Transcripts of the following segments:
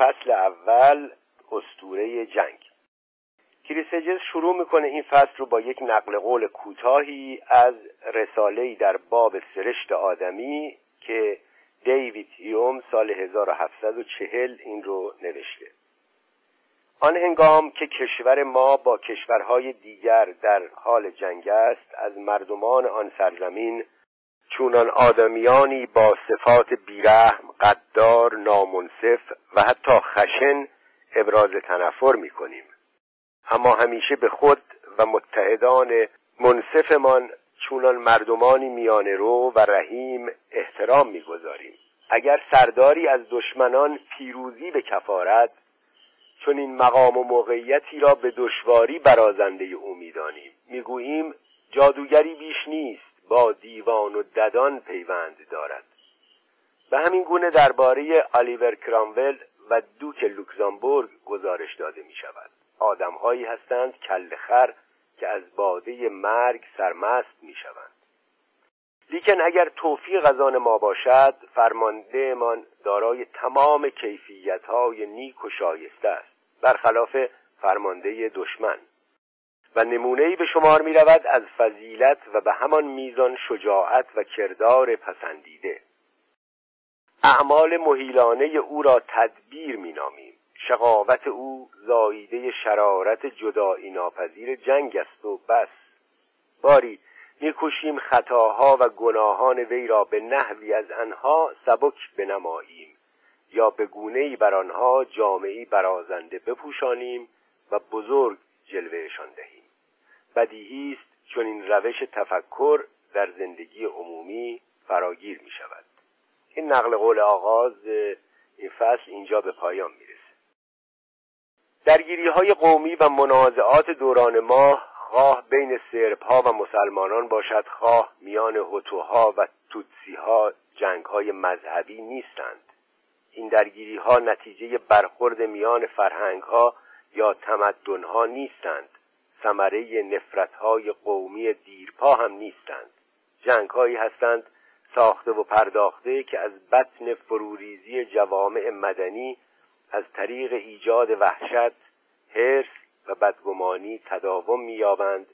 فصل اول استوره جنگ. کریسجز شروع می‌کنه این فصل رو با یک نقل قول کوتاهی از رساله‌ای در باب سرشت آدمی که دیوید هیوم سال 1740 این رو نوشته. آن هنگام که کشور ما با کشورهای دیگر در حال جنگ است از مردمان آن سرزمین چونان آدمیانی با صفات بیرحم قدار نامنصف و حتی خشن ابراز تنفر می کنیم اما همیشه به خود و متعدان منصفمان چونان مردمانی میانه رو و رحیم احترام می‌گذاریم. اگر سرداری از دشمنان پیروزی به کفارت چون این مقام و موقعیتی را به دشواری برازنده او می‌دانیم. می‌گوییم جادوگری بیش نیست. با دیوان و ددان پیوند دارد. به همین گونه درباره آلیور کرامول و دوک لوکزامبورگ گزارش داده می شود آدمهایی هستند کل خر که از باده مرگ سرمست می شوند لیکن اگر توفیق از آن ما باشد فرماندهمان دارای تمام کیفیت های نیک و شایسته است. برخلاف فرمانده دشمن. و نمونه‌ای به شمار می رود از فضیلت و به همان میزان شجاعت و کردار پسندیده. اعمال محیلانه او را تدبیر می نامیم شقاوت او زاییده شرارت جدایی ناپذیر جنگ است و بس. باری میکوشیم خطاها و گناهان وی را به نحوی از انها سبک بنماییم یا به گونه‌ای بر آنها جامعی برازنده بپوشانیم و بزرگ جلوهشان دهیم. بدیهی است چون این روش تفکر در زندگی عمومی فراگیر می شود این نقل قول آغاز این فصل اینجا به پایان می‌رسه. درگیری های قومی و منازعات دوران ما خواه بین سرب و مسلمانان باشد. خواه میان هتوها و توتسی ها جنگ های مذهبی نیستند. این درگیری ها نتیجه برخورد میان فرهنگ ها یا تمدن ها نیستند. ثمره نفرت های قومی دیرپا هم نیستند. جنگ هایی هستند ساخته و پرداخته که از بطن فروریزی جوامع مدنی از طریق ایجاد وحشت، حرس و بدگمانی تداوم مییابند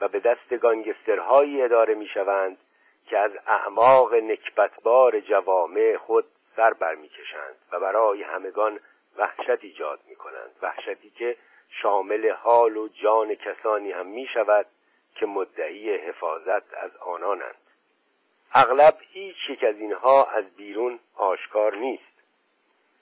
و به دست گانگسترهایی اداره می‌شوند که از اعماق نکبتبار جوامع خود سر برمیکشند و برای همگان وحشت ایجاد می‌کنند. وحشتی که شامل حال و جان کسانی هم می شود که مدعی حفاظت از آنانند. اغلب هیچ یک از اینها از بیرون آشکار نیست.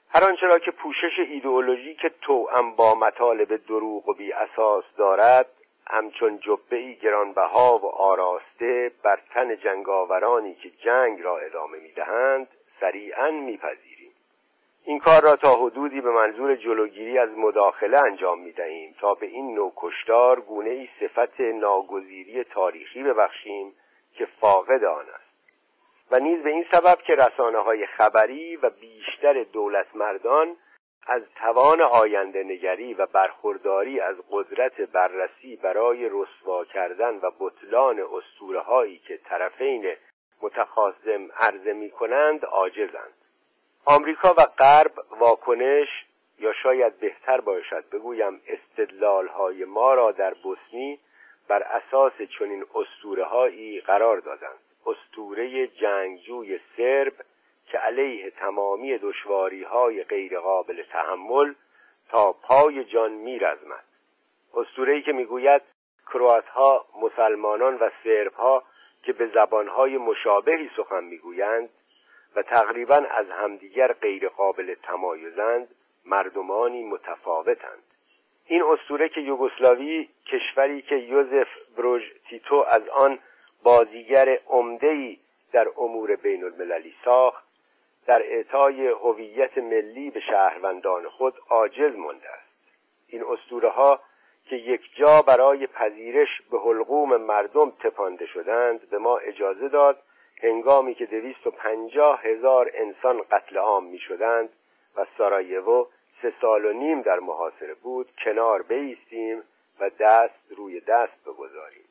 هر آنچه را که پوشش ایدئولوژی که توأم با مطالب دروغ و بی اساس دارد همچون جبه ای گرانبها و آراسته بر تن جنگاورانی که جنگ را ادامه می‌دهند سریعا میپذیریم این کار را تا حدودی به منظور جلوگیری از مداخله انجام می دهیم تا به این نوع کشتار گونه ای صفت ناگزیری تاریخی ببخشیم که فاقد آن است. و نیز به این سبب که رسانه های خبری و بیشتر دولت مردان از توان آینده نگری و برخورداری از قدرت بررسی برای رسوا کردن و بطلان اسطوره هایی که طرفین متخاصم عرضه می کنند عاجزند. آمریکا و غرب واکنش یا شاید بهتر باشد بگویم استدلال های ما را در بوسنی بر اساس چنین اسطوره هایی قرار دادند. استوره جنگجوی سرب که علیه تمامی دشواری های غیرقابل تحمل تا پای جان میرزمد. ای که می‌گوید کروات ها مسلمانان و سرب ها که به زبانهای مشابهی سخن می‌گویند و تقریبا از همدیگر غیرقابل تمایزند مردمانی متفاوتند. این اسطوره که یوگسلاوی کشوری که یوزف بروژ تیتو از آن بازیگر عمده‌ای در امور بین المللی ساخت در اعطای هویت ملی به شهروندان خود عاجز مانده است. این اسطوره ها که یک جا برای پذیرش به حلقوم مردم تپانده شدند به ما اجازه داد هنگامی که دویست و پنجاه هزار انسان قتل عام می شدند و سارایوو سه سال و نیم در محاصره بود کنار بیستیم و دست روی دست بگذاریم.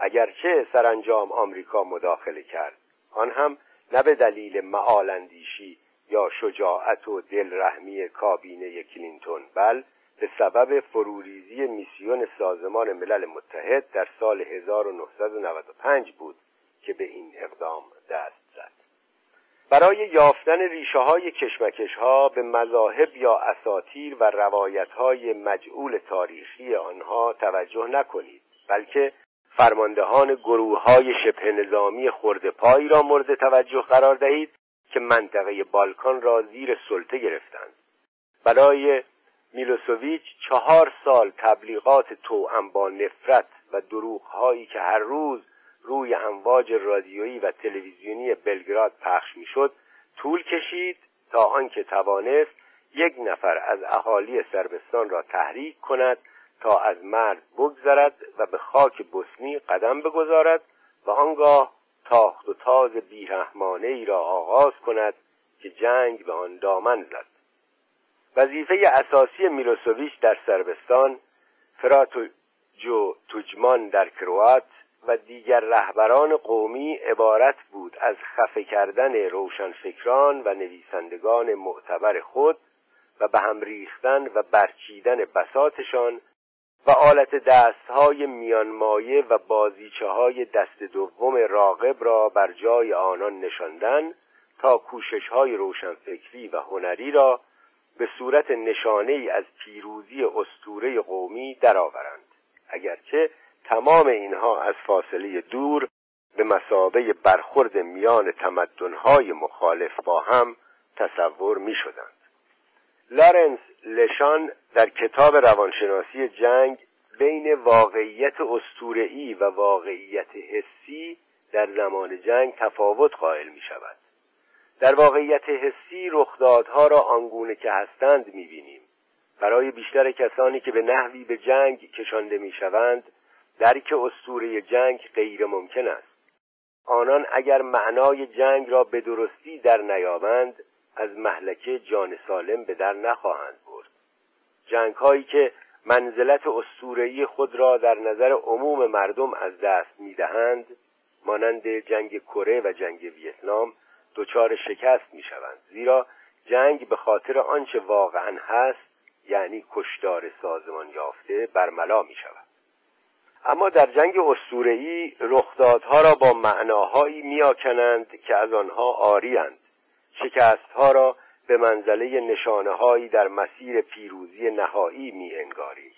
اگرچه سرانجام آمریکا مداخله کرد آن هم نه به دلیل معالندیشی یا شجاعت و دلرحمی کابینه کلینتون بل به سبب فروریزی میسیون سازمان ملل متحد در سال 1995 بود. که به این اقدام دست زد. برای یافتن ریشه های کشمکش ها به مذاهب یا اساتیر و روایت های مجعول تاریخی آنها توجه نکنید بلکه فرماندهان گروه های شبه نظامی خردپایی را مورد توجه قرار دهید که منطقه بالکان را زیر سلطه گرفتند. برای میلوسوویچ چهار سال تبلیغات توأم با نفرت و دروغ هایی که هر روز روی امواج رادیویی و تلویزیونی بلگراد پخش می‌شد طول کشید تا آنکه توانست یک نفر از اهالی سربستان را تحریک کند تا از مرد بگذرد و به خاک بوسنی قدم بگذارد و آنگاه تاخت و تاز بیرحمانه ای را آغاز کند که جنگ به آن دامن زد. وظیفه اساسی میلوسوویچ در سربستان فراتوجو توجمان در کروات و دیگر رهبران قومی عبارت بود از خفه کردن روشنفکران و نویسندگان معتبر خود و به هم ریختن و برچیدن بساتشان و آلت دستهای میانمایه و بازیچه های دست دوم راقب را بر جای آنان نشاندن تا کوشش های روشنفکری و هنری را به صورت نشانه ای از پیروزی استوره قومی درآورند. اگرچه تمام اینها از فاصله دور به مسابه برخورد میان تمدنهای مخالف با هم تصور می شدند. لارنس لشان در کتاب روانشناسی جنگ بین واقعیت استورعی و واقعیت حسی در زمان جنگ تفاوت قائل می شود. در واقعیت حسی رخدادها را آنگونه که هستند می بینیم. برای بیشتر کسانی که به نحوی به جنگ کشانده می شوند درک اسطوره جنگ غیر ممکن است. آنان اگر معنای جنگ را به درستی در نیابند از محلکه جان سالم به در نخواهند برد. جنگ هایی که منزلت اسطوره‌ای خود را در نظر عموم مردم از دست می‌دهند مانند جنگ کره و جنگ ویتنام دچار شکست می‌شوند. زیرا جنگ به خاطر آنچه واقعا هست یعنی کشتار سازمان یافته برملا می شود اما در جنگ اسطوره‌ای رخدادها را با معناهایی میآکنند که از آنها آریند شکستها را به منزله نشانه در مسیر پیروزی نهایی می انگاریم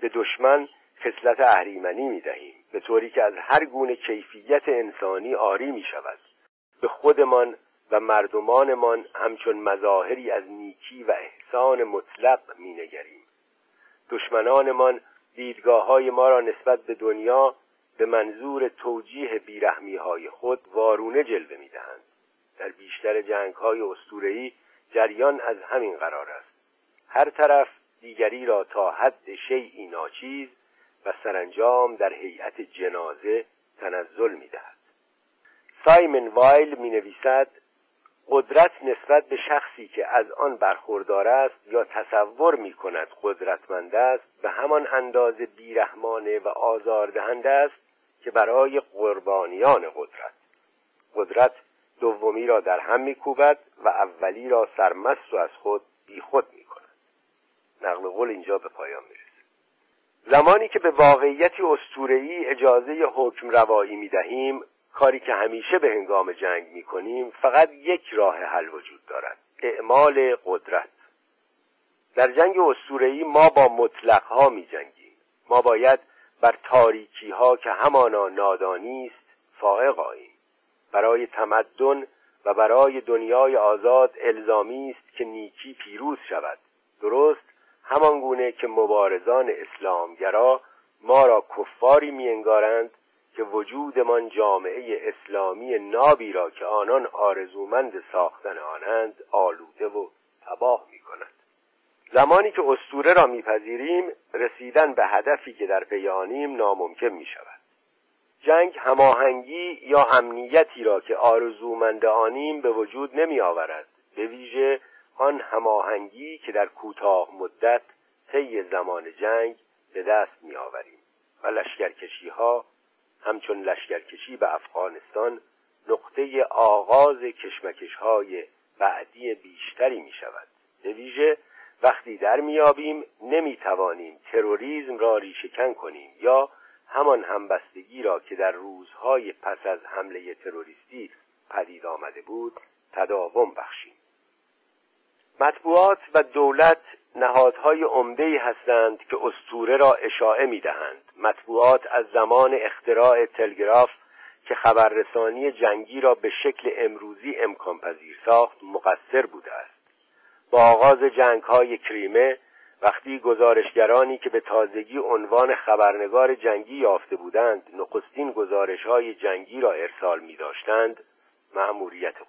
به دشمن خصلت اهریمنی می دهیم به طوری که از هر گونه کیفیت انسانی آری می شود به خودمان و مردمانمان همچون مظاهری از نیکی و احسان مطلق می نگریم دشمنانمان دیدگاه های ما را نسبت به دنیا به منظور توجیه بیرحمی های خود وارونه جلوه می دهند. در بیشتر جنگ های استورهی جریان از همین قرار است هر طرف دیگری را تا حد شیعی ناچیز و سرانجام در هیئت جنازه تنزل می دهد. سایمن وایل می نویسد قدرت نسبت به شخصی که از آن برخوردار است یا تصور می کند قدرتمند است به همان اندازه بیرحمانه و آزاردهنده است که برای قربانیان قدرت. قدرت دومی را در هم میکوبد و اولی را سرمست و از خود بیخود می کند نقل قول اینجا به پایان می‌رسه. زمانی که به واقعیتی استورهی اجازه حکم روایی می دهیم کاری که همیشه به هنگام جنگ می کنیم فقط یک راه حل وجود دارد. اعمال قدرت. در جنگ اسطوره‌ای ما با مطلق ها می جنگیم ما باید بر تاریکی ها که همانا نادانی است فائق آییم. برای تمدن و برای دنیای آزاد الزامی است که نیکی پیروز شود. درست همان گونه که مبارزان اسلامگرا ما را کفاری می انگارند که وجودمان جامعه اسلامی نابی را که آنان آرزومند ساختن آنند آلوده و تباه می کند زمانی که استوره را میپذیریم رسیدن به هدفی که در پی آنیم ناممکن می شود جنگ هماهنگی یا امنیتی را که آرزومند آنیم به وجود نمی آورد به ویژه آن هماهنگی که در کوتاه مدت طی زمان جنگ به دست می آوریم و لشکرکشی ها همچون لشکرکشی به افغانستان نقطه آغاز کشمکش های بعدی بیشتری می شود به وقتی در میابیم نمی‌توانیم تروریسم را ریشهکن کنیم یا همان همبستگی را که در روزهای پس از حمله تروریستی پدید آمده بود تداوم بخشیم. مطبوعات و دولت نهادهای عمده هستند که استوره را اشاعه می‌دهند. مطبوعات از زمان اختراع تلگراف که خبررسانی جنگی را به شکل امروزی امکان پذیر ساخت مقصر بوده است. با آغاز جنگ های کریمه وقتی گزارشگرانی که به تازگی عنوان خبرنگار جنگی یافته بودند نخستین گزارش های جنگی را ارسال می داشتند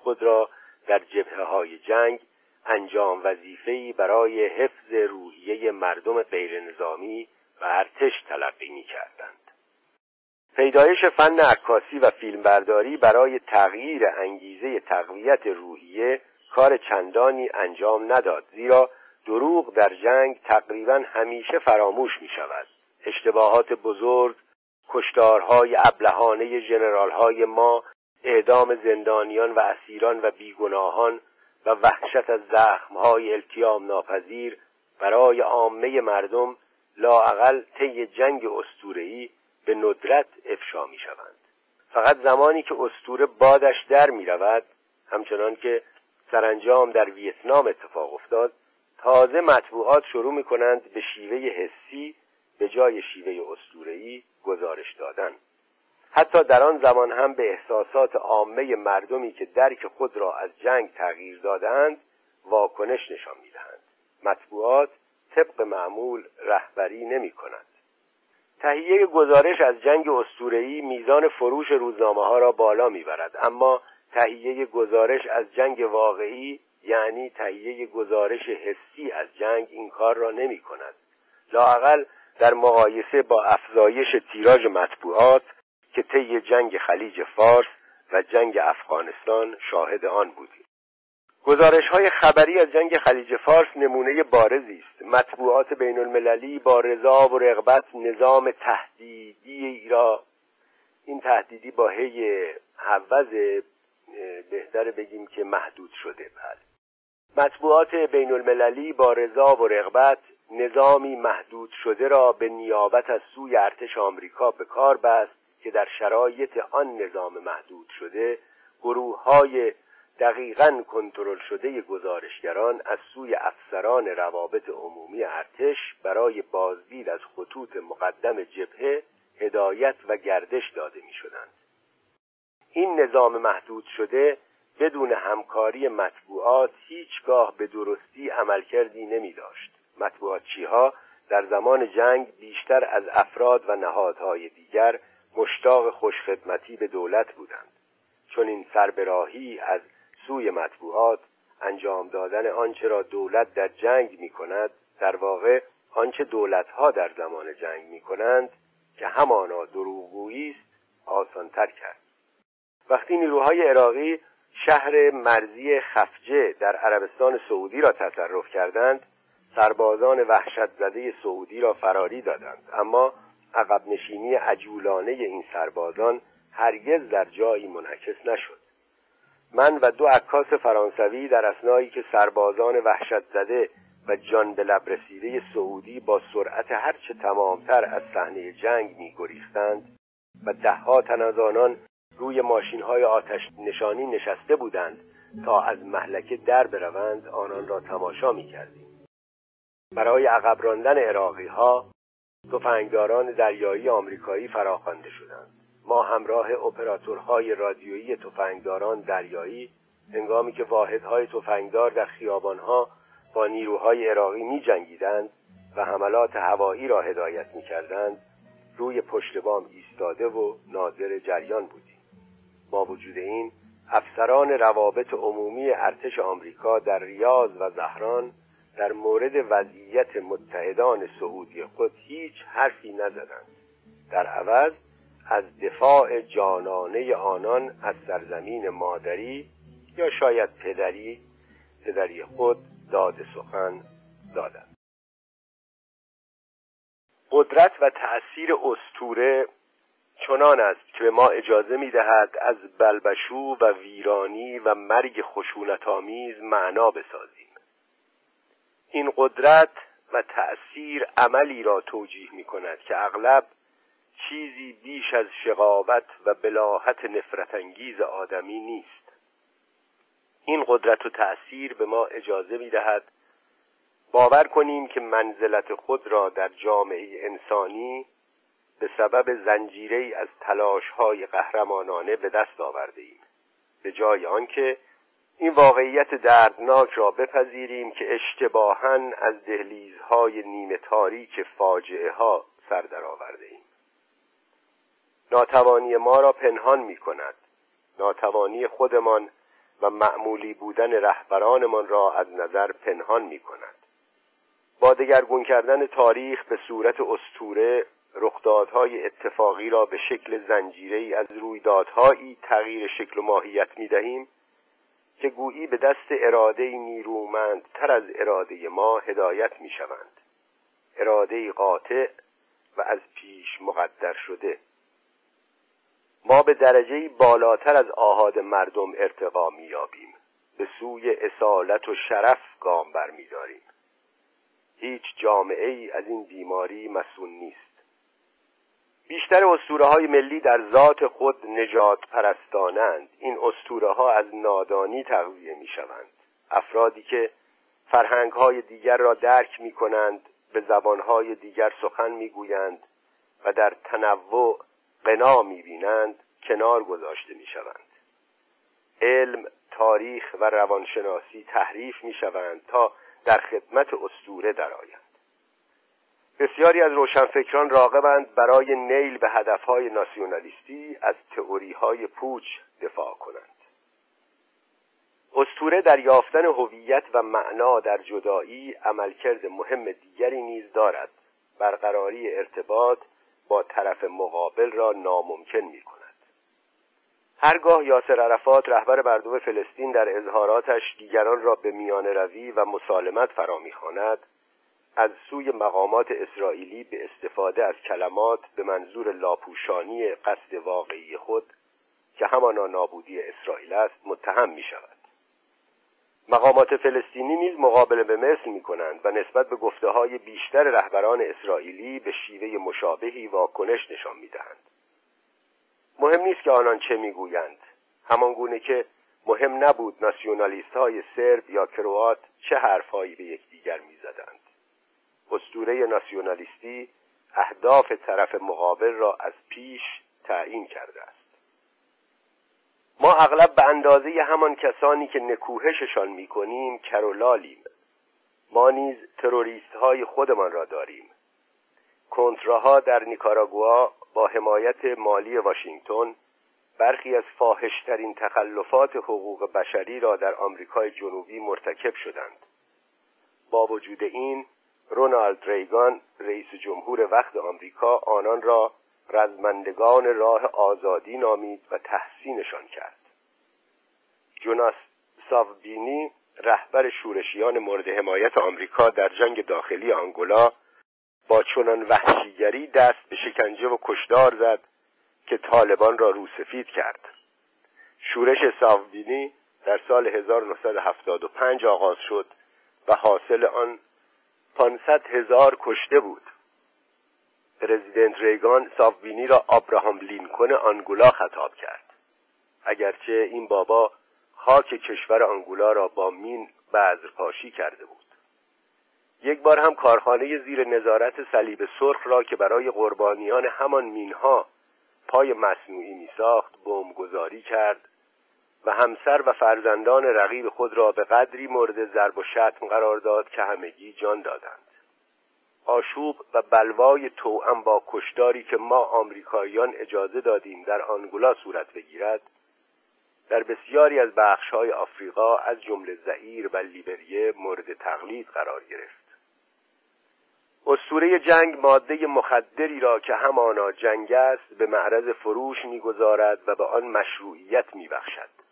خود را در جبهه های جنگ انجام وظیفه‌ای برای حفظ روحیه مردم غیر نظامی و ارتش تلقی می کردند. پیدایش فن عکاسی و فیلمبرداری برای تغییر انگیزه تقویت روحیه کار چندانی انجام نداد زیرا دروغ در جنگ تقریبا همیشه فراموش می شود اشتباهات بزرگ کشتارهای ابلهانه جنرالهای ما اعدام زندانیان و اسیران و بیگناهان و وحشت از زخمهای التیام ناپذیر برای عامه مردم لاعقل طی جنگ استورهی به ندرت افشا می شوند فقط زمانی که استوره بادش در می رود همچنان که سرانجام در ویتنام اتفاق افتاد تازه مطبوعات شروع می کنند به شیوه حسی به جای شیوه استورهی گزارش دادن. حتی در آن زمان هم به احساسات عامه مردمی که درک خود را از جنگ تغییر دادند واکنش نشان می‌دهند. مطبوعات طبق معمول رهبری نمی کند تهیه گزارش از جنگ استورهی میزان فروش روزنامه ها را بالا می‌برد اما تهیه گزارش از جنگ واقعی یعنی تهیه گزارش حسی از جنگ این کار را نمی کند لاقل در مقایسه با افزایش تیراژ مطبوعات که طی جنگ خلیج فارس و جنگ افغانستان شاهد آن بودیم. گزارش های خبری از جنگ خلیج فارس نمونه بارزی است. مطبوعات بین المللی با رضا و رغبت نظام تهدیدی را این تهدیدی با هی حوض بهتر بگیم که محدود شده. بله. مطبوعات بین المللی با رضا و رغبت نظامی محدود شده را به نیابت از سوی ارتش آمریکا به کار بست. که در شرایط آن نظام محدود شده گروه های دقیقا کنترل شده گزارشگران از سوی افسران روابط عمومی ارتش برای بازدید از خطوط مقدم جبهه هدایت و گردش داده می شدند. این نظام محدود شده بدون همکاری مطبوعات هیچگاه به درستی عملکردی نمی داشت مطبوعاتچی ها در زمان جنگ بیشتر از افراد و نهادهای دیگر مشتاق خوشخدمتی به دولت بودند. چون این سربراهی از سوی مطبوعات انجام دادن آنچه را دولت در جنگ می کند در واقع آنچه دولتها در زمان جنگ می کنند که همانا دروغگویی است آسانتر کرد. وقتی نیروهای عراقی شهر مرزی خفجه در عربستان سعودی را تصرف کردند سربازان وحشت زده سعودی را فراری دادند. اما عقب نشینی عجولانه این سربازان هرگز در جایی منعکس نشد من و دو عکاس فرانسوی در اسنایی که سربازان وحشت زده و جان به لب رسیده سعودی با سرعت هرچه تمامتر از صحنه جنگ میگریختند و دهها تن از آنان روی ماشین های آتش نشانی نشسته بودند تا از محلکه در بروند آنان را تماشا می کردیم. برای عقب راندن عراقی ها تفنگداران دریایی آمریکایی فراخوانده شدند. ما همراه اپراتورهای رادیویی تفنگداران دریایی هنگامی که واحدهای تفنگدار در خیابانها با نیروهای عراقی می جنگیدند و حملات هوایی را هدایت می کردند روی پشت بام ایستاده و ناظر جریان بودیم. با وجود این افسران روابط عمومی ارتش آمریکا در ریاض و زهران در مورد وضعیت متحدان سعودی خود هیچ حرفی نزدند. در عوض از دفاع جانانه آنان از سرزمین مادری یا شاید پدری پدری خود داد سخن دادند. قدرت و تأثیر استوره چنان است که به ما اجازه می دهد از بلبشو و ویرانی و مرگ خشونت آمیز معنا بسازیم. این قدرت و تأثیر عملی را توجیه می کند که اغلب چیزی بیش از شقاوت و بلاحت نفرت انگیز آدمی نیست. این قدرت و تأثیر به ما اجازه می دهد باور کنیم که منزلت خود را در جامعه انسانی به سبب زنجیره از های قهرمانانه به دست آورده ایم به جای آنکه این واقعیت دردناک را بپذیریم که اشتباها از دهلیزهای نیمه تاریک فاجعه ها سر در آورده ایم. ناتوانی ما را پنهان می کند ناتوانی خودمان و معمولی بودن رهبرانمان را از نظر پنهان می کند با دگرگون کردن تاریخ به صورت استوره رخدادهای اتفاقی را به شکل زنجیره از رویدادهایی تغییر شکل و ماهیت می دهیم که گویی به دست اراده نیرومند تر از اراده ما هدایت می شوند اراده قاطع و از پیش مقدر شده. ما به درجه بالاتر از آهاد مردم ارتقا میابیم به سوی اصالت و شرف گام برمیداریم هیچ جامعه ای از این بیماری مسئول نیست. بیشتر اسطوره های ملی در ذات خود نجات پرستانند این اسطوره ها از نادانی تغذیه می شوند افرادی که فرهنگ های دیگر را درک می کنند به زبان های دیگر سخن می گویند و در تنوع قنا می بینند کنار گذاشته می شوند علم تاریخ و روانشناسی تحریف می شوند تا در خدمت اسطوره درآیند. بسیاری از روشنفکران راغبند برای نیل به هدفهای ناسیونالیستی از تئوریهای پوچ دفاع کنند. استوره در یافتن هویت و معنا در جدایی عملکرد مهم دیگری نیز دارد. برقراری ارتباط با طرف مقابل را ناممکن می کند هرگاه یاسر عرفات رهبر مردم فلسطین در اظهاراتش دیگران را به میان روی و مسالمت فرا می‌خواند از سوی مقامات اسرائیلی به استفاده از کلمات به منظور لاپوشانی قصد واقعی خود که همانا نابودی اسرائیل است متهم می شود مقامات فلسطینی نیز مقابله به مثل می کنند و نسبت به گفته های بیشتر رهبران اسرائیلی به شیوه مشابهی واکنش نشان می دهند. مهم نیست که آنان چه می‌گویند. همان گونه که مهم نبود ناسیونالیست های سرب یا کروات چه حرفهایی به یکدیگر می‌زدند. اسطوره ناسیونالیستی اهداف طرف مقابل را از پیش تعیین کرده است. ما اغلب به اندازه همان کسانی که نکوهششان می‌کنیم کرولالیم. ما نیز تروریست های خودمان را داریم. کنتراها در نیکاراگوا با حمایت مالی واشنگتن برخی از فاحشترین تخلفات حقوق بشری را در آمریکای جنوبی مرتکب شدند. با وجود این رونالد ریگان رئیس جمهور وقت آمریکا آنان را رزمندگان راه آزادی نامید و تحسینشان کرد. جوناس ساوبینی رهبر شورشیان مورد حمایت آمریکا در جنگ داخلی آنگولا با چنان وحشیگری دست به شکنجه و کشدار زد که طالبان را روسفید کرد. شورش ساوبینی در سال 1975 آغاز شد و حاصل آن 500 هزار کشته بود. پرزیدنت ریگان ساوبینی را آبراهام لینکن آنگولا خطاب کرد. اگرچه این بابا خاک کشور آنگولا را با مین بذرپاشی کرده بود. یک بار هم کارخانه زیر نظارت صلیب سرخ را که برای قربانیان همان مینها پای مصنوعی میساخت گذاری کرد و همسر و فرزندان رقیب خود را به قدری مورد ضرب و شتم قرار داد که همگی جان دادند. آشوب و بلوای توأم با کشداری که ما آمریکاییان اجازه دادیم در آنگولا صورت بگیرد در بسیاری از بخشهای آفریقا از جمله زعیر و لیبریه مورد تقلید قرار گرفت. اسطوره جنگ ماده مخدری را که همانا جنگ است به معرض فروش می‌گذارد و به آن مشروعیت میبخشد.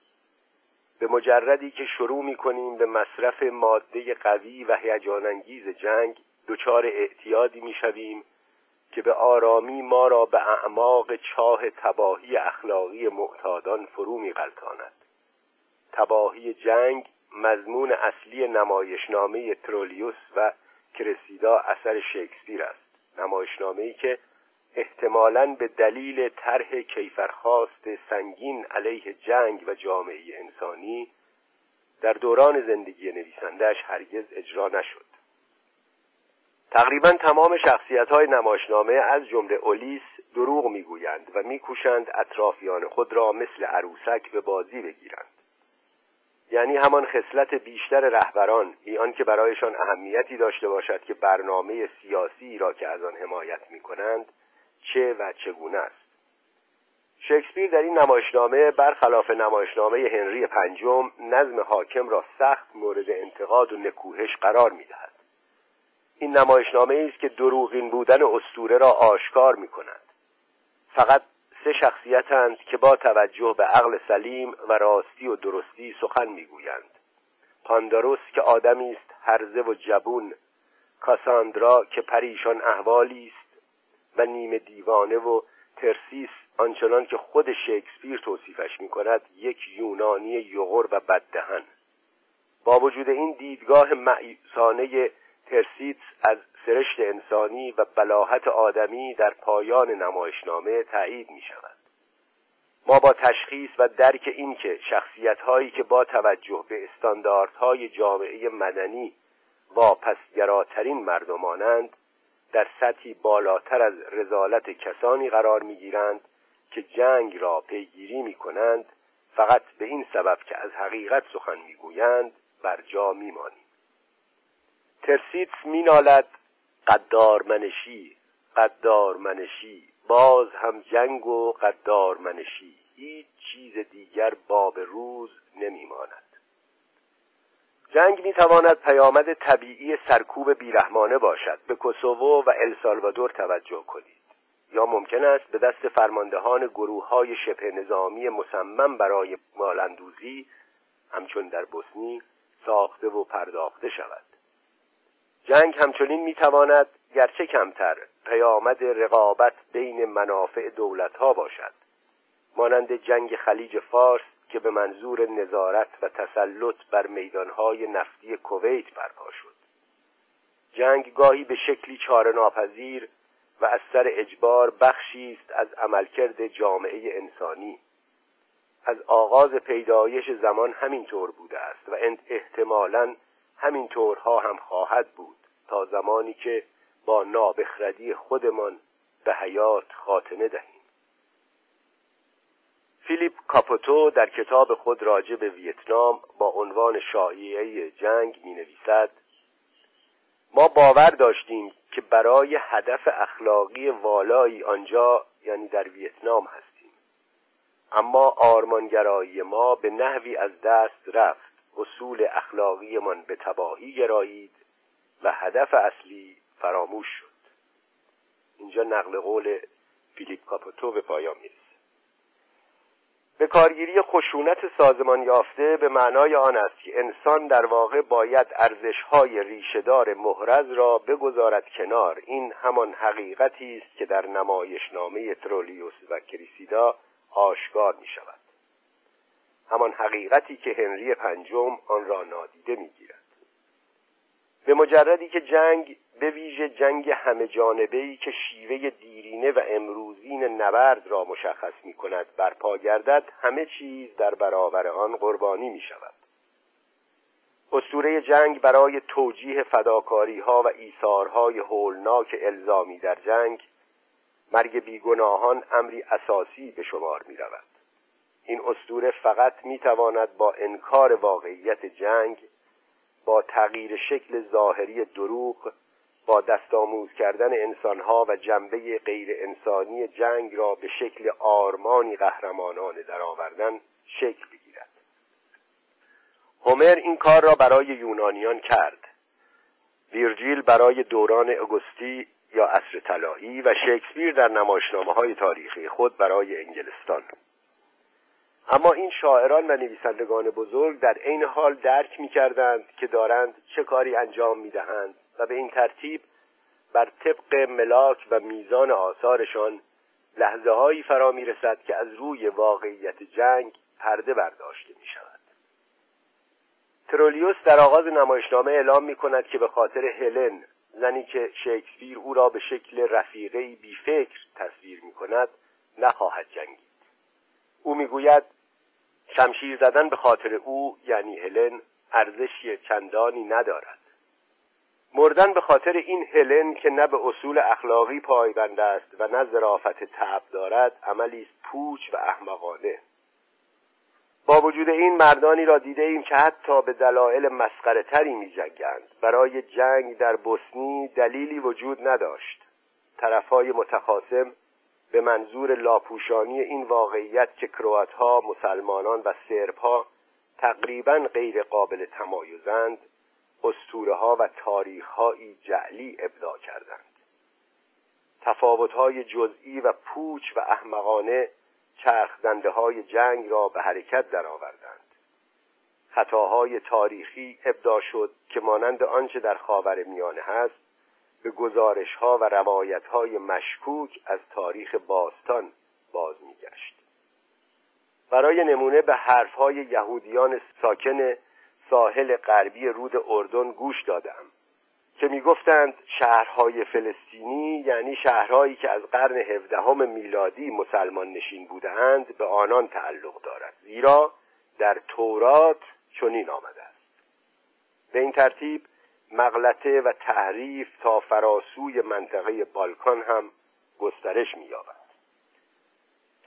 به مجردی که شروع می‌کنیم به مصرف ماده قوی و هیجان انگیز جنگ دچار اعتیادی می‌شویم که به آرامی ما را به اعماق چاه تباهی اخلاقی معتادان فرو میغلطاند. تباهی جنگ مضمون اصلی نمایشنامه ترولیوس و کرسیدا اثر شکسپیر است. نمایشنامه که احتمالا به دلیل طرح کیفرخواست سنگین علیه جنگ و جامعه انسانی در دوران زندگی نویسندهش هرگز اجرا نشد. تقریبا تمام شخصیت های نمایشنامه از جمله اولیس دروغ می‌گویند و میکوشند اطرافیان خود را مثل عروسک به بازی بگیرند. یعنی همان خصلت بیشتر رهبران بی که برایشان اهمیتی داشته باشد که برنامه سیاسی را که از آن حمایت می کنند چه و چگونه است. شکسپیر در این نمایشنامه برخلاف نمایشنامه هنری پنجم نظم حاکم را سخت مورد انتقاد و نکوهش قرار می‌دهد. این نمایشنامه است که دروغین بودن اسطوره را آشکار می کند فقط سه شخصیتند که با توجه به عقل سلیم و راستی و درستی سخن می‌گویند. پانداروس که آدمی است هرزه و جبون. کاساندرا که پریشان احوالی است. و نیمه دیوانه و ترسیس آنچنان که خود شکسپیر توصیفش می کند یک یونانی یغور و بددهن. با وجود این دیدگاه معیوسانه ترسیتس از سرشت انسانی و بلاحت آدمی در پایان نمایشنامه تایید می شود ما با تشخیص و درک این که شخصیت هایی که با توجه به استانداردهای جامعه مدنی با پسگراترین مردمانند در سطحی بالاتر از رزالت کسانی قرار می گیرند که جنگ را پیگیری می کنند فقط به این سبب که از حقیقت سخن می‌گویند بر جا میمانیم. ترسیتس مینالد قدار منشی قدار منشی باز هم جنگ و قدار منشی هیچ چیز دیگر باب روز نمیماند. جنگ می‌تواند پیامد طبیعی سرکوب بیرحمانه باشد. به کوسوو و السالوادور توجه کنید. یا ممکن است به دست فرماندهان گروه های شبه نظامی مصمم برای مالندوزی همچون در بوسنی ساخته و پرداخته شود. جنگ همچنین می‌تواند گرچه کمتر پیامد رقابت بین منافع دولت ها باشد. مانند جنگ خلیج فارس که به منظور نظارت و تسلط بر میدانهای نفتی کویت برپا شد. جنگ گاهی به شکلی چاره ناپذیر و از سر اجبار بخشی است از عملکرد جامعه انسانی. از آغاز پیدایش زمان همین طور بوده است و احتمالا همین طورها هم خواهد بود تا زمانی که با نابخردی خودمان به حیات خاتمه دهیم. فیلیپ کاپوتو در کتاب خود راجع به ویتنام با عنوان شایعه جنگ می نویسد ما باور داشتیم که برای هدف اخلاقی والایی آنجا یعنی در ویتنام هستیم. اما آرمانگرایی ما به نحوی از دست رفت اصول اخلاقیمان به تباهی گرایید و هدف اصلی فراموش شد. اینجا نقل قول فیلیپ کاپوتو به پایان می‌رسه به کارگیری خشونت سازمان یافته به معنای آن است که انسان در واقع باید ارزشهای ریشهدار محرز را بگذارد کنار. این همان حقیقتی است که در نمایشنامه ترولیوس و کریسیدا آشکار می شود همان حقیقتی که هنری پنجم آن را نادیده می‌گیرد. به مجردی که جنگ به ویژه جنگ همه جانبه که شیوه دیرینه و امروزین نبرد را مشخص می کند برپا گردد همه چیز در برابر آن قربانی می شود اسطوره جنگ برای توجیه فداکاری ها و ایثارهای هولناک الزامی در جنگ مرگ بیگناهان امری اساسی به شمار می رود این اسطوره فقط می تواند با انکار واقعیت جنگ با تغییر شکل ظاهری دروغ دستآموز کردن انسانها و جنبه غیر انسانی جنگ را به شکل آرمانی قهرمانانه درآوردن شکل بگیرد. هومر این کار را برای یونانیان کرد. ویرجیل برای دوران اگستی یا عصر طلایی و شکسپیر در نمایشنامه های تاریخی خود برای انگلستان. اما این شاعران و نویسندگان بزرگ در عین حال درک می کردند که دارند چه کاری انجام می دهند و به این ترتیب بر طبق ملاک و میزان آثارشان لحظه هایی فرا می رسد که از روی واقعیت جنگ پرده برداشته می شود ترولیوس در آغاز نمایشنامه اعلام می کند که به خاطر هلن زنی که شکسپیر او را به شکل رفیقه بیفکر تصویر می کند نخواهد جنگید. او می‌گوید شمشیر زدن به خاطر او یعنی هلن ارزشی چندانی ندارد. مردن به خاطر این هلن که نه به اصول اخلاقی پایبند است و نه ظرافت طب دارد عملی است پوچ و احمقانه با وجود این مردانی را دیده ایم که حتی به دلایل مسخره تری می جنگند. برای جنگ در بوسنی دلیلی وجود نداشت طرفهای متخاصم به منظور لاپوشانی این واقعیت که کرواتها مسلمانان و سربها تقریبا غیر قابل تمایزند اسطوره ها و تاریخ هایی جعلی ابدا کردند. تفاوت های جزئی و پوچ و احمقانه چرخ های جنگ را به حرکت درآوردند. خطاهای تاریخی ابدا شد که مانند آنچه در خاور میانه هست به گزارش ها و روایت های مشکوک از تاریخ باستان باز میگشت برای نمونه به حرف های یهودیان ساکن ساحل غربی رود اردن گوش دادم که می‌گفتند شهرهای فلسطینی یعنی شهرهایی که از قرن هفدهم میلادی مسلمان نشین بودند به آنان تعلق دارد. زیرا در تورات چنین آمده است. به این ترتیب مغلطه و تحریف تا فراسوی منطقه بالکان هم گسترش می‌یابد.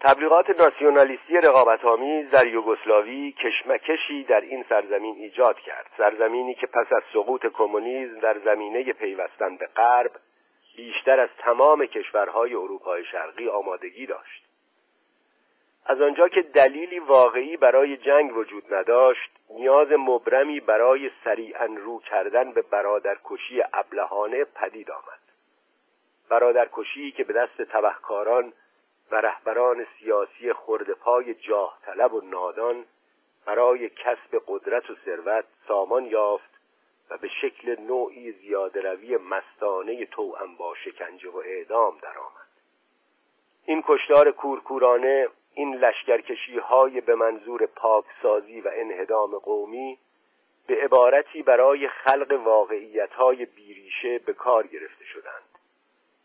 تبلیغات ناسیونالیستی رقابتآمیز در یوگسلاوی کشمکشی در این سرزمین ایجاد کرد. سرزمینی که پس از سقوط کمونیسم در زمینه پیوستن به غرب بیشتر از تمام کشورهای اروپای شرقی آمادگی داشت. از آنجا که دلیلی واقعی برای جنگ وجود نداشت نیاز مبرمی برای سریعا رو کردن به برادرکشی ابلهانه پدید آمد. برادرکشی که به دست تبهکاران و رهبران سیاسی خردپای جاه طلب و نادان برای کسب قدرت و ثروت سامان یافت و به شکل نوعی زیاده روی مستانه توأم با شکنجه و اعدام درآمد. این کشتار کورکورانه این لشکرکشی های به منظور پاکسازی و انهدام قومی به عبارتی برای خلق واقعیت های بیریشه به کار گرفته شدند.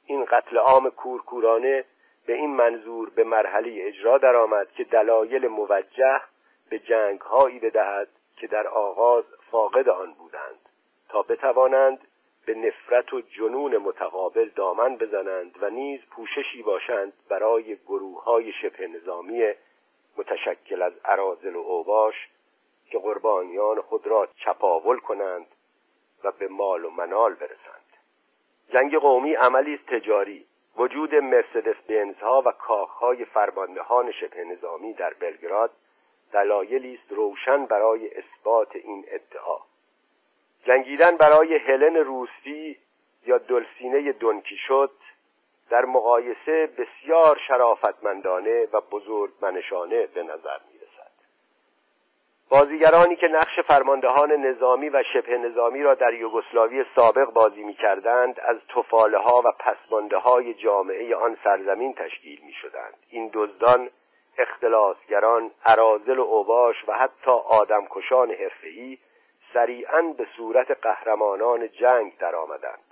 این قتل عام کورکورانه به این منظور به مرحله اجرا درآمد که دلایل موجه به جنگ هایی بدهد که در آغاز فاقد آن بودند تا بتوانند به نفرت و جنون متقابل دامن بزنند و نیز پوششی باشند برای گروه های شبه نظامی متشکل از عرازل و اوباش که قربانیان خود را چپاول کنند و به مال و منال برسند. جنگ قومی عملی تجاری وجود مرسدس بنزها و کاخهای فرماندهان شبه نظامی در بلگراد دلایلی است روشن برای اثبات این ادعا. جنگیدن برای هلن روسی یا دلسینه شد در مقایسه بسیار شرافتمندانه و بزرگمنشانه به نظر می بازیگرانی که نقش فرماندهان نظامی و شبه نظامی را در یوگسلاوی سابق بازی می کردند از توفاله ها و پسمانده های جامعه آن سرزمین تشکیل می شدند این دزدان اختلاسگران عرازل و اوباش و حتی آدمکشان حرفه‌ای سریعا به صورت قهرمانان جنگ درآمدند.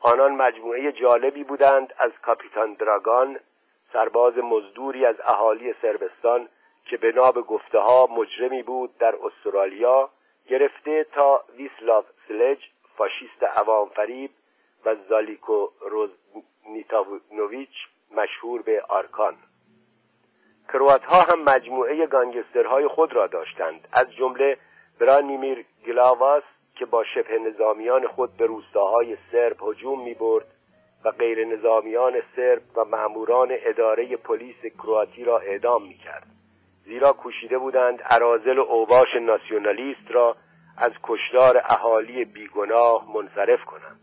آنان مجموعه جالبی بودند از کاپیتان دراگان سرباز مزدوری از اهالی سربستان که به ناب گفته ها مجرمی بود در استرالیا گرفته تا ویسلاو سلج فاشیست عوام فریب و زالیکو روزنیتاونوویچ مشهور به آرکان. کروات ها هم مجموعه گانگسترهای خود را داشتند از جمله برانیمیر گلاواس که با شبه نظامیان خود به روستاهای سرب هجوم می برد و غیر نظامیان سرب و مأموران اداره پلیس کرواتی را اعدام می کرد زیرا کوشیده بودند عرازل و اوباش ناسیونالیست را از کشدار اهالی بیگناه منصرف کنند.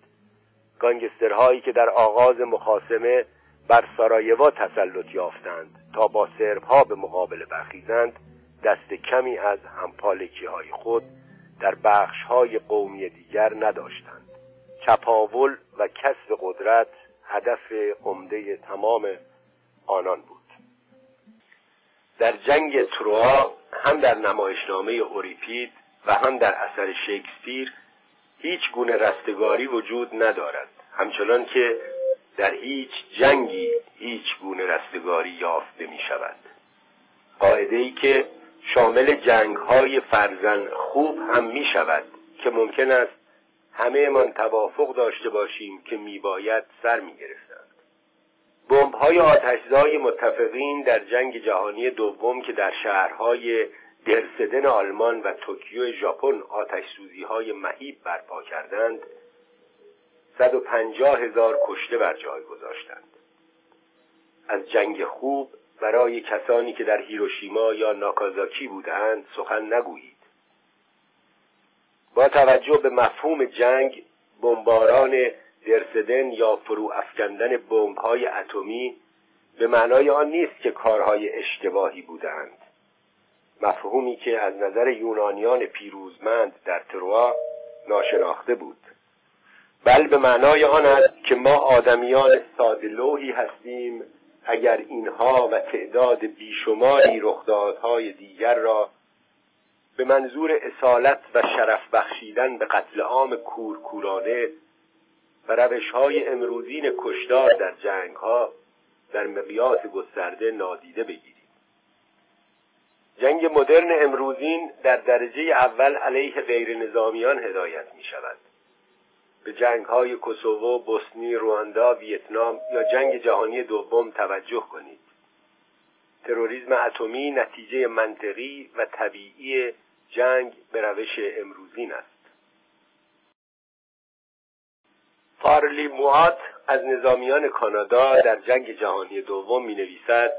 گانگسترهایی که در آغاز مخاسمه بر سارایوا تسلط یافتند تا با سربها به مقابل برخیزند دست کمی از همپالکی های خود در بخش های قومی دیگر نداشتند. چپاول و کسب قدرت هدف عمده تمام آنان بود. در جنگ تروا هم در نمایشنامه اوریپید و هم در اثر شکسپیر هیچ گونه رستگاری وجود ندارد. همچنان که در هیچ جنگی هیچ گونه رستگاری یافته می شود قاعده ای که شامل جنگ های فرزن خوب هم می شود که ممکن است همه من توافق داشته باشیم که میباید سر می گرفتند بمب های آتشزای متفقین در جنگ جهانی دوم که در شهرهای درسدن آلمان و توکیو ژاپن آتش سوزی های مهیب برپا کردند 150 هزار کشته بر جای گذاشتند. از جنگ خوب برای کسانی که در هیروشیما یا ناکازاکی بودند سخن نگویید. با توجه به مفهوم جنگ بمباران درسدن یا فرو افکندن بمب‌های اتمی به معنای آن نیست که کارهای اشتباهی بودند مفهومی که از نظر یونانیان پیروزمند در تروا ناشناخته بود. بل به معنای آن است که ما آدمیان سادلوهی هستیم اگر اینها و تعداد بیشماری رخدادهای دیگر را به منظور اصالت و شرف بخشیدن به قتل عام کورکورانه و روش های امروزین کشدار در جنگ ها در مقیاس گسترده نادیده بگیریم. جنگ مدرن امروزین در درجه اول علیه غیر نظامیان هدایت می شود به جنگ های کوسوو، بوسنی، رواندا، ویتنام یا جنگ جهانی دوم توجه کنید. تروریسم اتمی نتیجه منطقی و طبیعی جنگ به روش امروزین است. پارلی موات از نظامیان کانادا در جنگ جهانی دوم می نویسد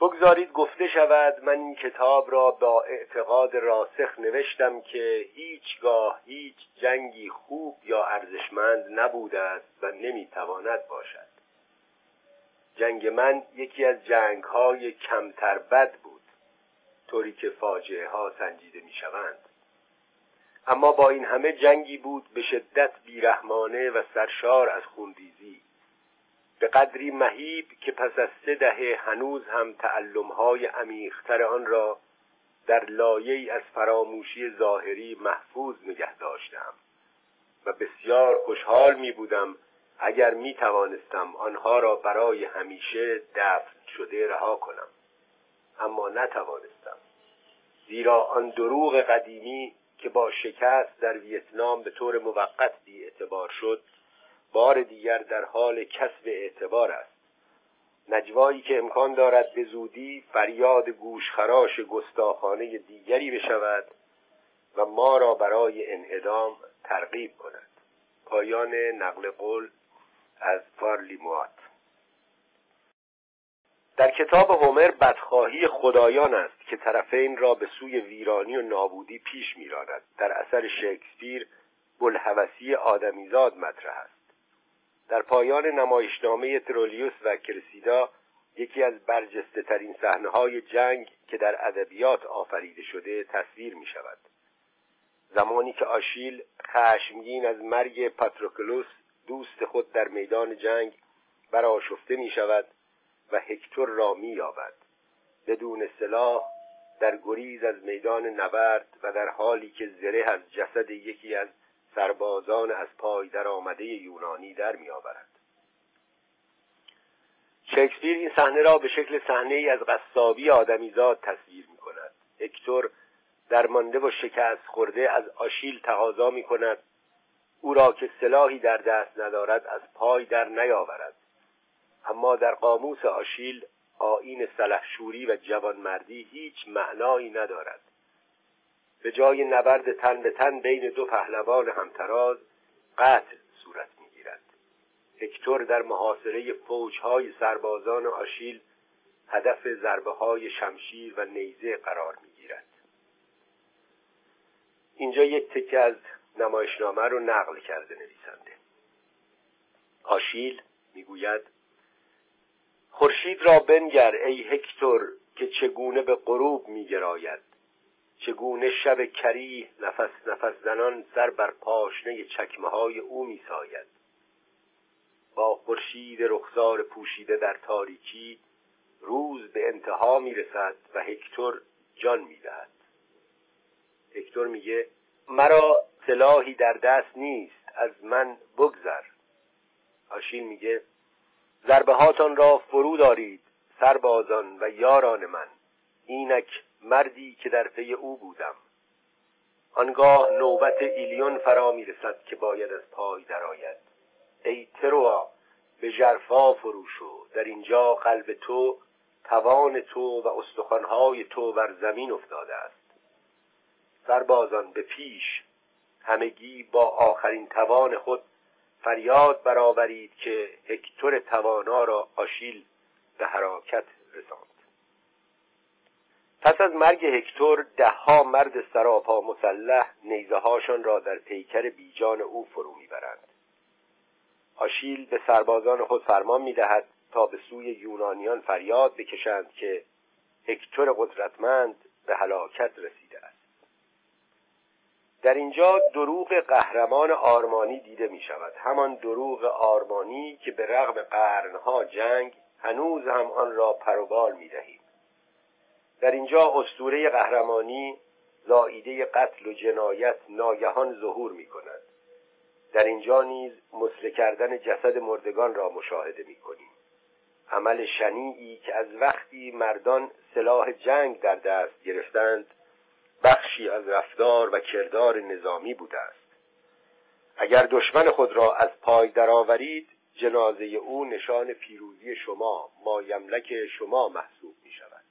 بگذارید گفته شود من این کتاب را با اعتقاد راسخ نوشتم که هیچگاه هیچ جنگی خوب یا ارزشمند نبوده است و نمی‌تواند باشد. جنگ من یکی از جنگ های کمتر بد بود طوری که فاجعه ها سنجیده می شوند اما با این همه جنگی بود به شدت بیرحمانه و سرشار از خونریزی. به قدری مهیب که پس از سه دهه هنوز هم تعلمهای عمیقتر آن را در لایه از فراموشی ظاهری محفوظ نگه داشتم و بسیار خوشحال می بودم اگر می توانستم آنها را برای همیشه دفن شده رها کنم. اما نتوانستم. زیرا آن دروغ قدیمی که با شکست در ویتنام به طور موقت بی اعتبار شد بار دیگر در حال کسب اعتبار است. نجوایی که امکان دارد به زودی فریاد گوشخراش گستاخانه دیگری بشود و ما را برای انعدام ترغیب کند. پایان نقل قول از پارلیموات در کتاب هومر بدخواهی خدایان است. که طرفین را به سوی ویرانی و نابودی پیش میراند. در اثر شکسپیر بلحوثی آدمیزاد مطرح است. در پایان نمایشنامه ترولیوس و کرسیدا یکی از برجسته ترین صحنه های جنگ که در ادبیات آفریده شده تصویر می شود زمانی که آشیل خشمگین از مرگ پاتروکلوس دوست خود در میدان جنگ برآشفته می شود و هکتور را می یابد بدون سلاح در گریز از میدان نبرد و در حالی که زره از جسد یکی از سربازان از پای در آمده یونانی در می آورد. شکسپیر این صحنه را به شکل صحنه ای از قصابی آدمیزاد تصویر می کند هکتور درمانده و شکست خورده از آشیل تقاضا می کند او را که سلاحی در دست ندارد از پای در نیاورد. اما در قاموس آشیل آین سلحشوری و جوانمردی هیچ معنایی ندارد. به جای نبرد تن به تن بین دو پهلوان همتراز قتل صورت می‌گیرد. هکتور در محاصره فوجهای سربازان آشیل هدف ضربه های شمشیر و نیزه قرار می‌گیرد. اینجا یک تکه از نمایشنامه رو نقل کرده نویسنده. آشیل می‌گوید خورشید را بنگر ای هکتور که چگونه به غروب میگراید. چگونه شب کری نفس نفس زنان سر بر پاشنه چکمه های او میساید. با خورشید رخسار پوشیده در تاریکی روز به انتها می‌رسد و هکتور جان می‌دهد. هکتور میگه مرا سلاحی در دست نیست از من بگذر. آشیل میگه ضربه هاتان را فرو دارید سربازان و یاران من. اینک مردی که در پی او بودم. آنگاه نوبت ایلیون فرا می‌رسد که باید از پای درآید. ای تروا به جرفا فرو شو. در اینجا قلب تو توان تو و استخوانهای تو بر زمین افتاده است. سربازان به پیش همگی با آخرین توان خود فریاد برآورید که هکتور توانا را آشیل به حراکت رساند. پس از مرگ هکتور دهها مرد سراپا مسلح نیزه هاشان را در پیکر بیجان او فرو می‌برند. آشیل به سربازان خود فرمان می‌دهد تا به سوی یونانیان فریاد بکشند که هکتور قدرتمند به هلاکت رسیده است در اینجا دروغ قهرمان آرمانی دیده می شود همان دروغ آرمانی که به رغم قرنها جنگ هنوز هم آن را پروبال می دهیم در اینجا استوره قهرمانی زائیده قتل و جنایت ناگهان ظهور می کند در اینجا نیز مسله کردن جسد مردگان را مشاهده می کنیم عمل شنیعی که از وقتی مردان سلاح جنگ در دست گرفتند بخشی از رفتار و کردار نظامی بوده است اگر دشمن خود را از پای درآورید جنازه او نشان پیروزی شما مایملک شما محسوب می شود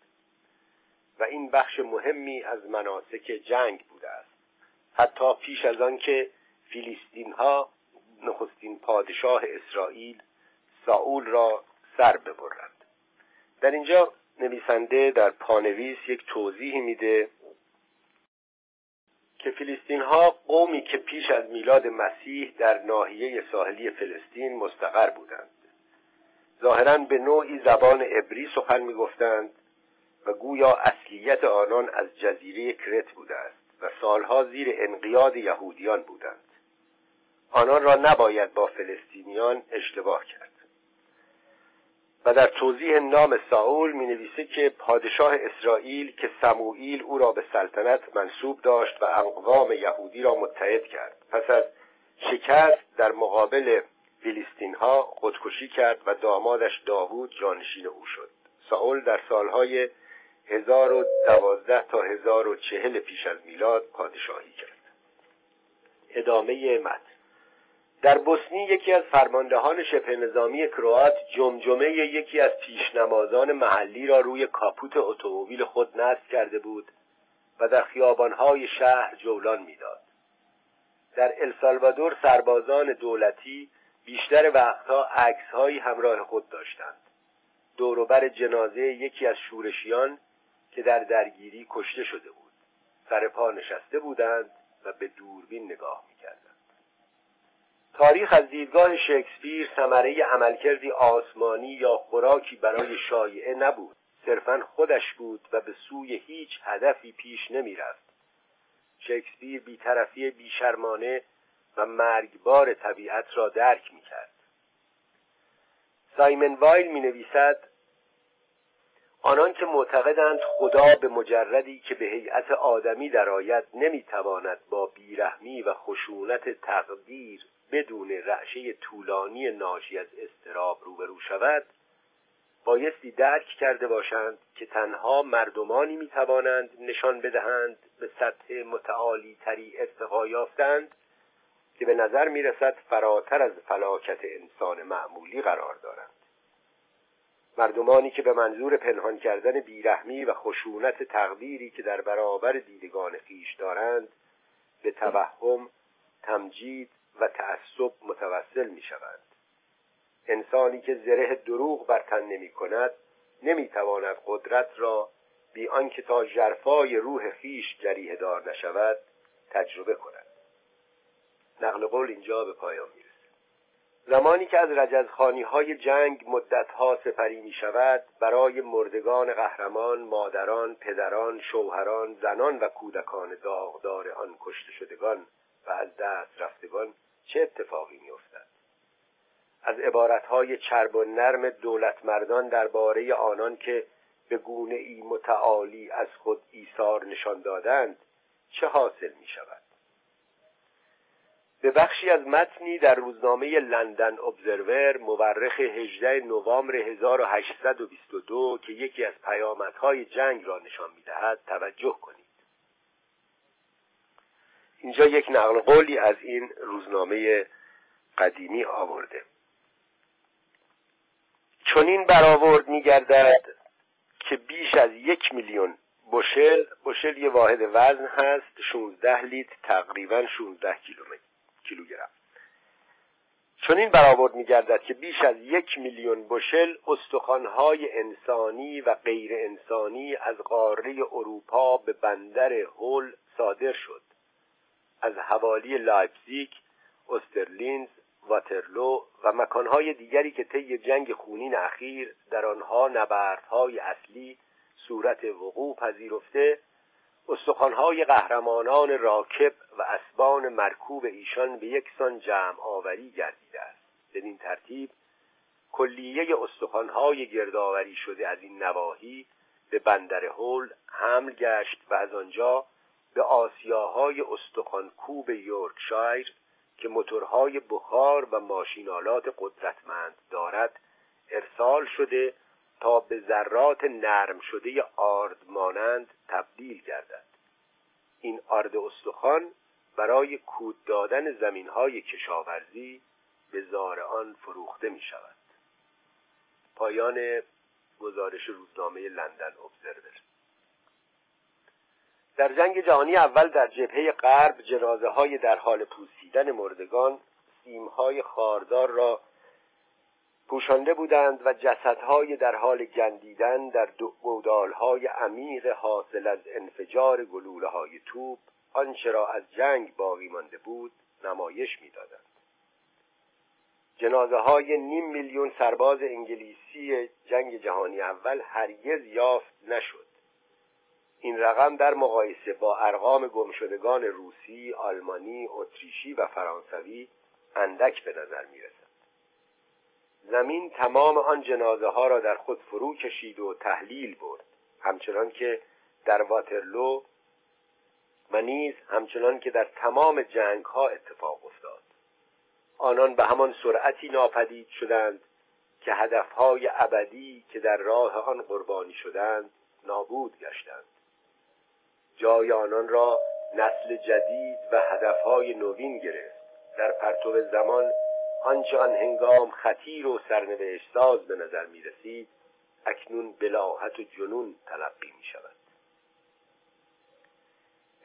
و این بخش مهمی از مناسک جنگ بوده است حتی پیش از آن که فیلیستین ها نخستین پادشاه اسرائیل ساول را سر ببرند. در اینجا نویسنده در پانویس یک توضیح میده که فیلیستین ها قومی که پیش از میلاد مسیح در ناحیه ساحلی فلسطین مستقر بودند. ظاهرا به نوعی زبان عبری سخن می‌گفتند و گویا اصلیت آنان از جزیره کرت بوده است و سالها زیر انقیاد یهودیان بودند. آنان را نباید با فلسطینیان اشتباه کرد. و در توضیح نام ساول می نویسه که پادشاه اسرائیل که سموئیل او را به سلطنت منصوب داشت و اقوام یهودی را متحد کرد. پس از شکست در مقابل فیلیستین ها خودکشی کرد و دامادش داوود جانشین او شد. ساول در سالهای 1012 تا 1040 پیش از میلاد پادشاهی کرد. ادامه متن. در بوسنی یکی از فرماندهان شبه نظامی کروات جمجمه یکی از پیشنمازان محلی را روی کاپوت اتومبیل خود نصب کرده بود و در خیابانهای شهر جولان می‌داد. در السالوادور سربازان دولتی بیشتر وقتها عکسهایی همراه خود داشتند. دوروبر جنازه یکی از شورشیان که در درگیری کشته شده بود. سر پا نشسته بودند و به دوربین نگاه می‌کردند. تاریخ از دیدگاه شکسپیر ثمره عملکردی آسمانی یا خوراکی برای شایعه نبود. صرفا خودش بود و به سوی هیچ هدفی پیش نمی‌رفت. شکسپیر بیطرفی بیشرمانه و مرگبار طبیعت را درک می‌کرد. سایمن وایل می نویسد آنان که معتقدند خدا به مجردی که به هیئت آدمی درآید نمی‌تواند با بیرحمی و خشونت تقدیر بدون رعشه طولانی ناشی از استراب روبرو شود بایستی درک کرده باشند که تنها مردمانی می توانند نشان بدهند به سطح متعالی تری ارتقا یافتند که به نظر می رسد فراتر از فلاکت انسان معمولی قرار دارند. مردمانی که به منظور پنهان کردن بیرحمی و خشونت تقدیری که در برابر دیدگان خیش دارند به توهم تمجید و تعصب متوسل می شوند انسانی که زره دروغ بر تن نمی کند نمی تواند قدرت را بی آنکه تا جرفای روح خیش جریه دار نشود تجربه کند. نقل قول اینجا به پایان می‌رسه. زمانی که از رجزخانی های جنگ مدتها سپری می شود برای مردگان قهرمان مادران پدران شوهران زنان و کودکان داغدار آن کشته شدگان و از دست رفتگان چه اتفاقی می افتد از عبارتهای چرب و نرم دولت مردان درباره آنان که به گونه ای متعالی از خود ایثار نشان دادند چه حاصل می شود به بخشی از متنی در روزنامه لندن ابزرور مورخ 18 نوامبر 1822 که یکی از پیامدهای جنگ را نشان می‌دهد توجه کنید. اینجا یک نقل قولی از این روزنامه قدیمی آورده. چنین برآورد میگردد که بیش از یک میلیون بشل بشل یه واحد وزن هست 16 لیتر تقریبا 16 کیلومتر کیلوگرم. چون این برآورد میگردد که بیش از یک میلیون بوشل استخوانهای انسانی و غیر انسانی از قاره اروپا به بندر هول صادر شد. از حوالی لایپزیگ استرلیتز واترلو و مکانهای دیگری که طی جنگ خونین اخیر در آنها نبردهای اصلی صورت وقوع پذیرفته استخوانهای قهرمانان راکب و اسبان مرکوب ایشان به یکسان جمع آوری گردیده است. بدین ترتیب کلیه استخوانهای گردآوری شده از این نواحی به بندر هول حمل گشت و از آنجا به آسیاهای استخوانکوب یورکشایر که موتورهای بخار و ماشینالات قدرتمند دارد ارسال شده تا به ذرات نرم شده آرد مانند تبدیل گردد. این آرد استخوان برای کود دادن زمین های کشاورزی به زار آن فروخته می شود پایان گزارش روزنامه لندن ابزرور در جنگ جهانی اول در جبهه غرب جنازه های در حال پوسیدن مردگان سیم های خاردار را پوشانده بودند و جسدهای در حال گندیدن در گودالهای عمیق حاصل از انفجار گلوله های توپ آنچه را از جنگ باقی مانده بود نمایش می‌دادند. جنازه های نیم میلیون سرباز انگلیسی جنگ جهانی اول هرگز یافت نشد. این رقم در مقایسه با ارقام گمشدگان روسی، آلمانی، اتریشی و فرانسوی اندک به نظر می رسد. زمین تمام آن جنازه ها را در خود فرو کشید و تحلیل برد. همچنان که در واترلو و نیز همچنان که در تمام جنگ ها اتفاق افتاد. آنان به همان سرعتی ناپدید شدند که هدفهای ابدی که در راه آن قربانی شدند نابود گشتند. جای آنان را نسل جدید و هدفهای نوین گرفت. در پرتو زمان آنچه آن هنگام خطیر و سرنوشت ساز به نظر می رسید اکنون بلاحت و جنون تلقی می شود.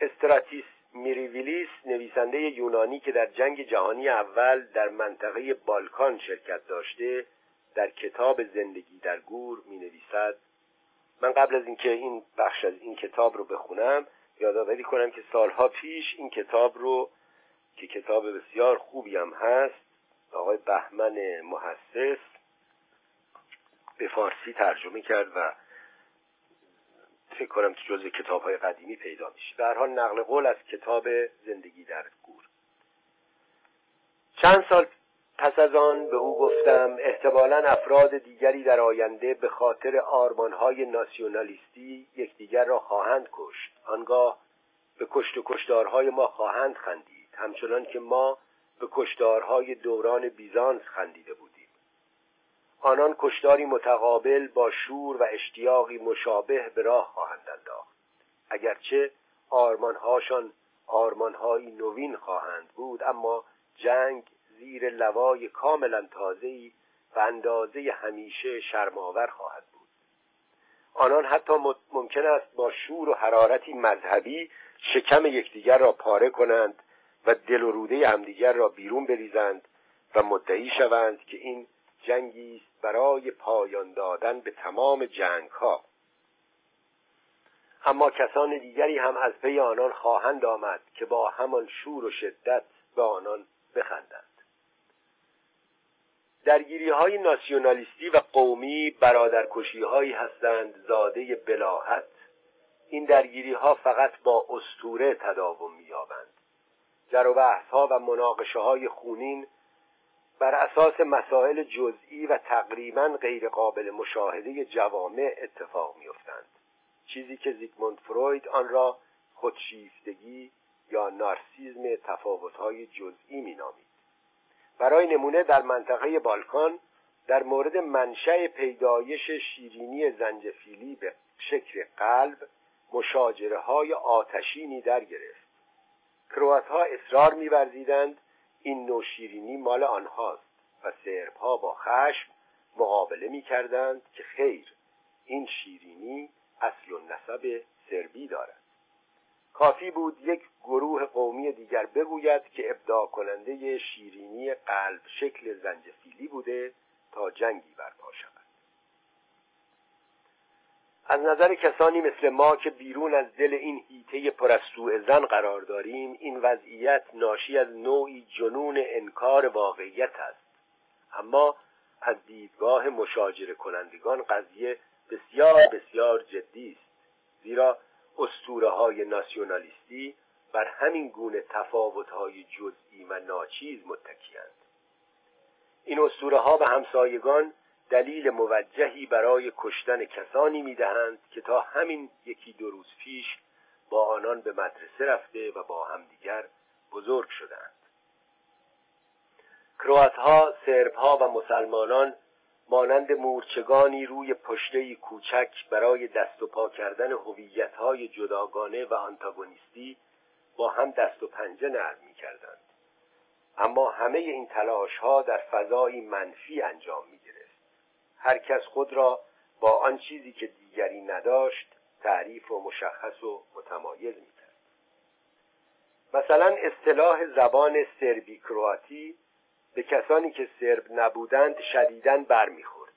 استراتیس میریویلیس نویسنده یونانی که در جنگ جهانی اول در منطقه بالکان شرکت داشته در کتاب زندگی در گور می نویسد من قبل از اینکه این بخش از این کتاب رو بخونم یادآوری کنم که سالها پیش این کتاب رو که کتاب بسیار خوبی هم هست آقای بهمن محسس به فارسی ترجمه کرد و فکر کنم تو جزو کتاب های قدیمی پیدا میشه. در حال نقل قول از کتاب زندگی در گور. چند سال پس از آن به او گفتم احتمالا افراد دیگری در آینده به خاطر آرمانهای ناسیونالیستی یکدیگر را خواهند کشت. آنگاه به کشت و کشتارهای ما خواهند خندید همچنان که ما به کشتارهای دوران بیزانس خندیده بودیم. آنان کشتاری متقابل با شور و اشتیاقی مشابه به راه خواهند انداخت. اگرچه آرمانهاشان آرمانهایی نوین خواهند بود اما جنگ زیر لوای کاملا تازه‌ای و اندازه همیشه شرماور خواهد بود. آنان حتی ممکن است با شور و حرارتی مذهبی شکم یکدیگر را پاره کنند و دل و روده همدیگر را بیرون بریزند و مدعی شوند که این جنگی است برای پایان دادن به تمام جنگ ها اما کسان دیگری هم از پی آنان خواهند آمد که با همان شور و شدت به آنان بخندند. درگیری های ناسیونالیستی و قومی برادرکشی هایی هستند زاده بلاحت. این درگیری ها فقط با استوره تداوم مییابند. جر و بحث ها و مناقشه های خونین بر اساس مسائل جزئی و تقریبا غیر قابل مشاهده جوامع اتفاق میافتند. چیزی که زیگموند فروید آن را خودشیفتگی یا نارسیزم تفاوت‌های جزئی مینامید. برای نمونه در منطقه بالکان در مورد منشأ پیدایش شیرینی زنجفیلی به شکل قلب مشاجره های آتشینی در گرفت. کروات ها اصرار میورزیدند این نوع شیرینی مال آنهاست و سرب ها با خشم مقابله می‌کردند که خیر این شیرینی اصل و نسب سربی دارد. کافی بود یک گروه قومی دیگر بگوید که ابداع کننده شیرینی قلب شکل زنجفیلی بوده تا جنگی برپا شود. از نظر کسانی مثل ما که بیرون از دل این هیته پرستوع زن قرار داریم این وضعیت ناشی از نوعی جنون انکار واقعیت است. اما از دیدگاه مشاجره کنندگان قضیه بسیار بسیار جدی است. زیرا استوره های ناسیونالیستی بر همین گونه تفاوت های جزئی و ناچیز متکیند این اسطوره ها و همسایگان دلیل موجهی برای کشتن کسانی می‌دهند که تا همین یکی دو روز پیش با آنان به مدرسه رفته و با همدیگر بزرگ شدند کروات ها، سرب ها و مسلمانان مانند مورچگانی روی پشته کوچک برای دست و پا کردن های جداگانه و آنتاگونیستی با هم دست و پنجه نرم می‌کردند. اما همه این تلاش ها در فضایی منفی انجام می گرفت هر کس خود را با آن چیزی که دیگری نداشت تعریف و مشخص و متمایز می کرد مثلا اصطلاح زبان سربی کرواتی به کسانی که سرب نبودند شدیداً برمیخورد.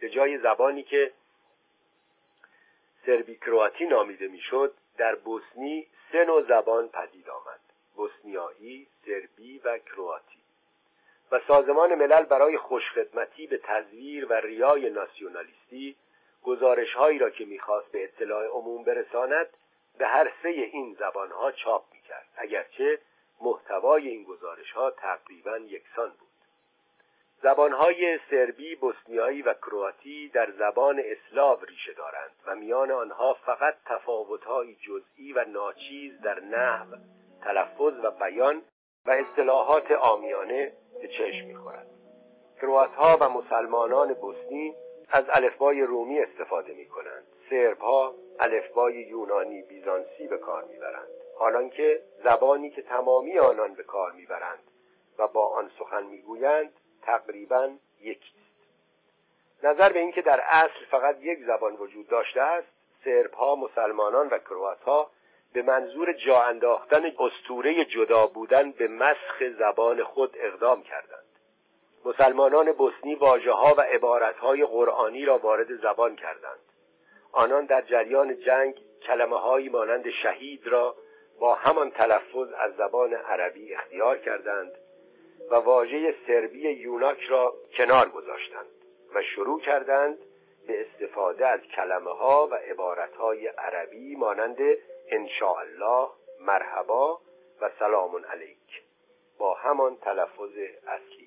به جای زبانی که سربی کرواتی نامیده می‌شد در بوسنی سه نوع زبان پدید آمد. بوسنیایی، سربی و کرواتی. و سازمان ملل برای خوشخدمتی به تزویر و ریای ناسیونالیستی گزارشهایی را که می‌خواست به اطلاع عموم برساند به هر سه این زبانها چاپ می‌کرد اگرچه محتوای این گزارش ها تقریبا یکسان بود. زبانهای سربی، بوسنیایی و کرواتی در زبان اسلاو ریشه دارند و میان آنها فقط تفاوت‌های جزئی و ناچیز در نحو، تلفظ و بیان و اصطلاحات آمیانه به چشم می‌خورد. کرواتها و مسلمانان بوسنی از الفبای رومی استفاده می کنند. سرب ها الفبای یونانی بیزانسی به کار می‌برند. حالانکه زبانی که تمامی آنان به کار می‌برند و با آن سخن می‌گویند تقریبا یکی است نظر به اینکه در اصل فقط یک زبان وجود داشته است سرب ها مسلمانان و کروات ها به منظور جا انداختن استوره جدا بودن به مسخ زبان خود اقدام کردند. مسلمانان بوسنی واژه ها و عبارت های قرآنی را وارد زبان کردند. آنان در جریان جنگ کلمه هایی مانند شهید را با همان تلفظ از زبان عربی اختیار کردند و واژه سربی یوناک را کنار گذاشتند و شروع کردند به استفاده از کلمه ها و عبارت های عربی مانند الله مرحبا و سلام علیک. با همان تلفظ اصلی.